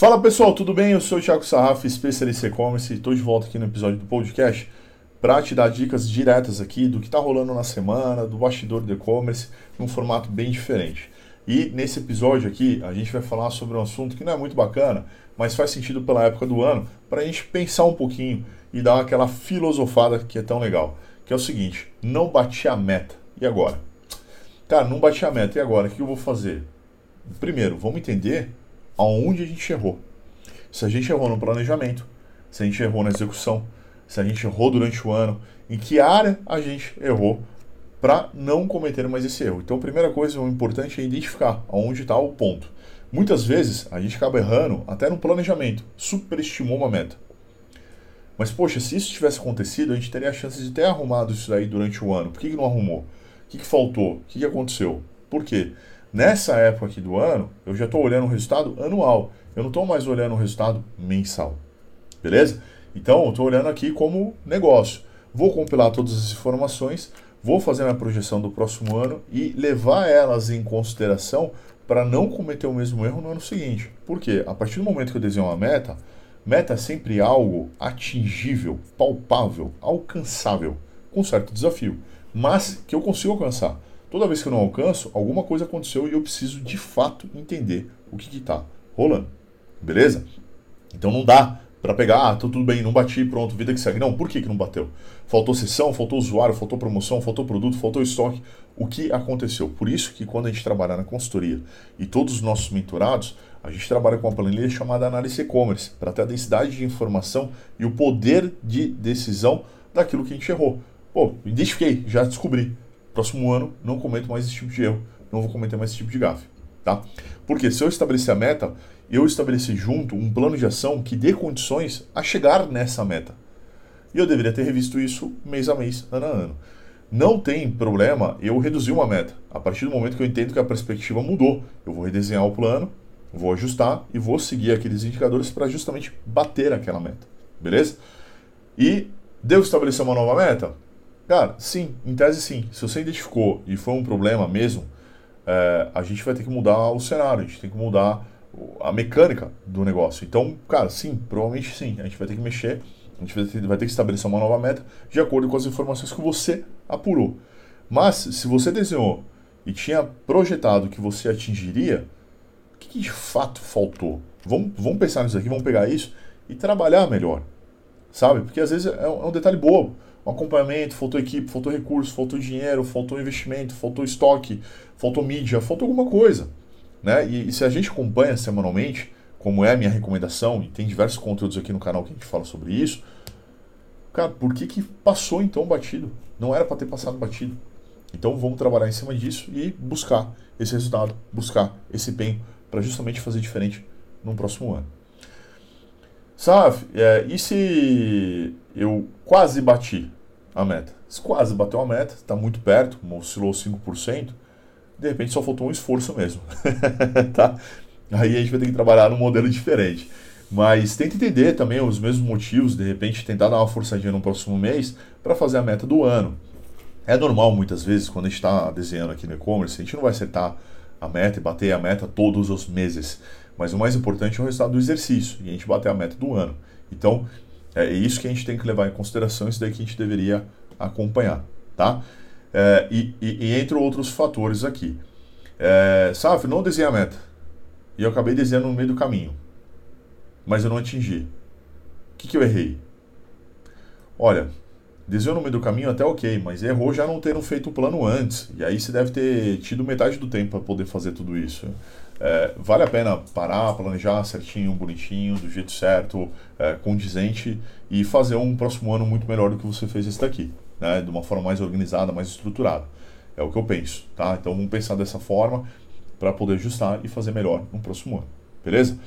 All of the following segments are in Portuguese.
Fala pessoal, tudo bem? Eu sou o Thiago Sarraf, especialista e-commerce, e estou de volta aqui no episódio do podcast para te dar dicas diretas aqui do que está rolando na semana, do bastidor do e-commerce, num formato bem diferente. E nesse episódio aqui a gente vai falar sobre um assunto que não é muito bacana, mas faz sentido pela época do ano, para a gente pensar um pouquinho e dar aquela filosofada que é tão legal. Que é o seguinte: não bati a meta. E agora? Cara, não bati a meta. E agora? O que eu vou fazer? Primeiro, vamos entender aonde a gente errou. Se a gente errou no planejamento, se a gente errou na execução, se a gente errou durante o ano, em que área a gente errou para não cometer mais esse erro. Então, a primeira coisa, o importante é identificar aonde está o ponto. Muitas vezes a gente acaba errando até no planejamento, superestimou uma meta. Mas, poxa, se isso tivesse acontecido, a gente teria a chance de ter arrumado isso daí durante o ano. Por que, que não arrumou? O que, que faltou? O que, que aconteceu? Por quê? Nessa época aqui do ano, eu já estou olhando o resultado anual. Eu não estou mais olhando o resultado mensal. Beleza? Então, eu estou olhando aqui como negócio. Vou compilar todas as informações, vou fazer minha projeção do próximo ano e levar elas em consideração para não cometer o mesmo erro no ano seguinte. Por quê? A partir do momento que eu desenho uma meta, meta é sempre algo atingível, palpável, alcançável, com certo desafio, mas que eu consigo alcançar. Toda vez que eu não alcanço, alguma coisa aconteceu e eu preciso de fato entender o que está rolando. Beleza? Então não dá para pegar, ah, tudo bem, não bati, pronto, vida que segue. Não, por que, que não bateu? Faltou sessão, faltou usuário, faltou promoção, faltou produto, faltou estoque. O que aconteceu? Por isso que quando a gente trabalhar na consultoria e todos os nossos mentorados, a gente trabalha com uma planilha chamada análise e-commerce, para ter a densidade de informação e o poder de decisão daquilo que a gente errou. Pô, identifiquei, já descobri próximo ano não cometo mais esse tipo de erro, não vou cometer mais esse tipo de gafe, tá? Porque se eu estabelecer a meta, eu estabeleci junto um plano de ação que dê condições a chegar nessa meta. E eu deveria ter revisto isso mês a mês, ano a ano. Não tem problema eu reduzir uma meta. A partir do momento que eu entendo que a perspectiva mudou, eu vou redesenhar o plano, vou ajustar e vou seguir aqueles indicadores para justamente bater aquela meta. Beleza? E devo estabelecer uma nova meta? Cara, sim, em tese sim. Se você identificou e foi um problema mesmo, é, a gente vai ter que mudar o cenário, a gente tem que mudar a mecânica do negócio. Então, cara, sim, provavelmente sim. A gente vai ter que mexer, a gente vai ter, vai ter que estabelecer uma nova meta de acordo com as informações que você apurou. Mas, se você desenhou e tinha projetado que você atingiria, o que, que de fato faltou? Vamos, vamos pensar nisso aqui, vamos pegar isso e trabalhar melhor, sabe? Porque às vezes é um, é um detalhe bobo um acompanhamento, faltou equipe, faltou recurso, faltou dinheiro, faltou investimento, faltou estoque, faltou mídia, faltou alguma coisa. Né? E, e, se a gente acompanha semanalmente, como é a minha recomendação, e tem diversos conteúdos aqui no canal que a gente fala sobre isso, cara, por que, que passou então batido? Não era para ter passado batido. Então vamos trabalhar em cima disso e buscar esse resultado, buscar esse empenho para justamente fazer diferente no próximo ano. Sabe, é, e se eu quase bati a meta? Se quase bateu a meta, está muito perto, oscilou 5%, de repente só faltou um esforço mesmo. tá? Aí a gente vai ter que trabalhar num modelo diferente. Mas tenta entender também os mesmos motivos, de repente tentar dar uma forçadinha no próximo mês para fazer a meta do ano. É normal muitas vezes, quando a gente está desenhando aqui no e-commerce, a gente não vai acertar a meta e bater a meta todos os meses. Mas o mais importante é o resultado do exercício e a gente bater a meta do ano. Então, é isso que a gente tem que levar em consideração, isso daí que a gente deveria acompanhar, tá? É, e, e, e, entre outros fatores aqui. É, Saf, não desenhei a meta. E eu acabei desenhando no meio do caminho. Mas eu não atingi. O que, que eu errei? Olha, desenhou no meio do caminho até ok, mas errou já não tendo feito o plano antes. E aí você deve ter tido metade do tempo para poder fazer tudo isso. É, vale a pena parar, planejar certinho, bonitinho, do jeito certo, é, condizente e fazer um próximo ano muito melhor do que você fez esse daqui, né? de uma forma mais organizada, mais estruturada. É o que eu penso, tá? Então vamos pensar dessa forma para poder ajustar e fazer melhor no próximo ano, beleza?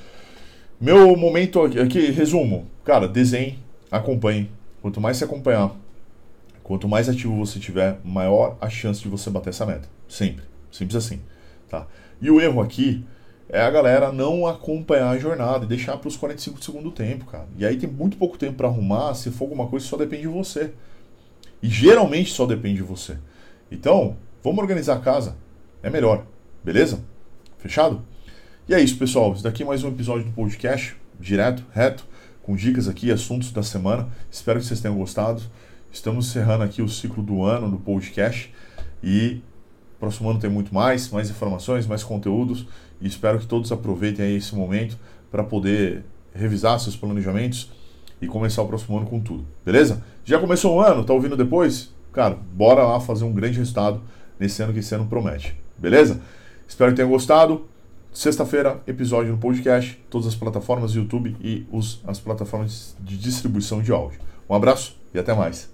Meu momento aqui, resumo, cara, desenhe, acompanhe. Quanto mais você acompanhar, quanto mais ativo você tiver, maior a chance de você bater essa meta. Sempre, simples assim, tá? E o erro aqui é a galera não acompanhar a jornada e deixar para os 45 do segundo tempo, cara. E aí tem muito pouco tempo para arrumar, se for alguma coisa só depende de você. E geralmente só depende de você. Então, vamos organizar a casa. É melhor. Beleza? Fechado? E é isso, pessoal. Isso daqui é mais um episódio do podcast, direto, reto, com dicas aqui, assuntos da semana. Espero que vocês tenham gostado. Estamos encerrando aqui o ciclo do ano do podcast e próximo ano tem muito mais, mais informações, mais conteúdos e espero que todos aproveitem aí esse momento para poder revisar seus planejamentos e começar o próximo ano com tudo, beleza? Já começou o ano, tá ouvindo depois? Cara, bora lá fazer um grande resultado nesse ano que esse ano promete, beleza? Espero que tenham gostado. Sexta-feira, episódio no podcast, todas as plataformas YouTube e os, as plataformas de distribuição de áudio. Um abraço e até mais.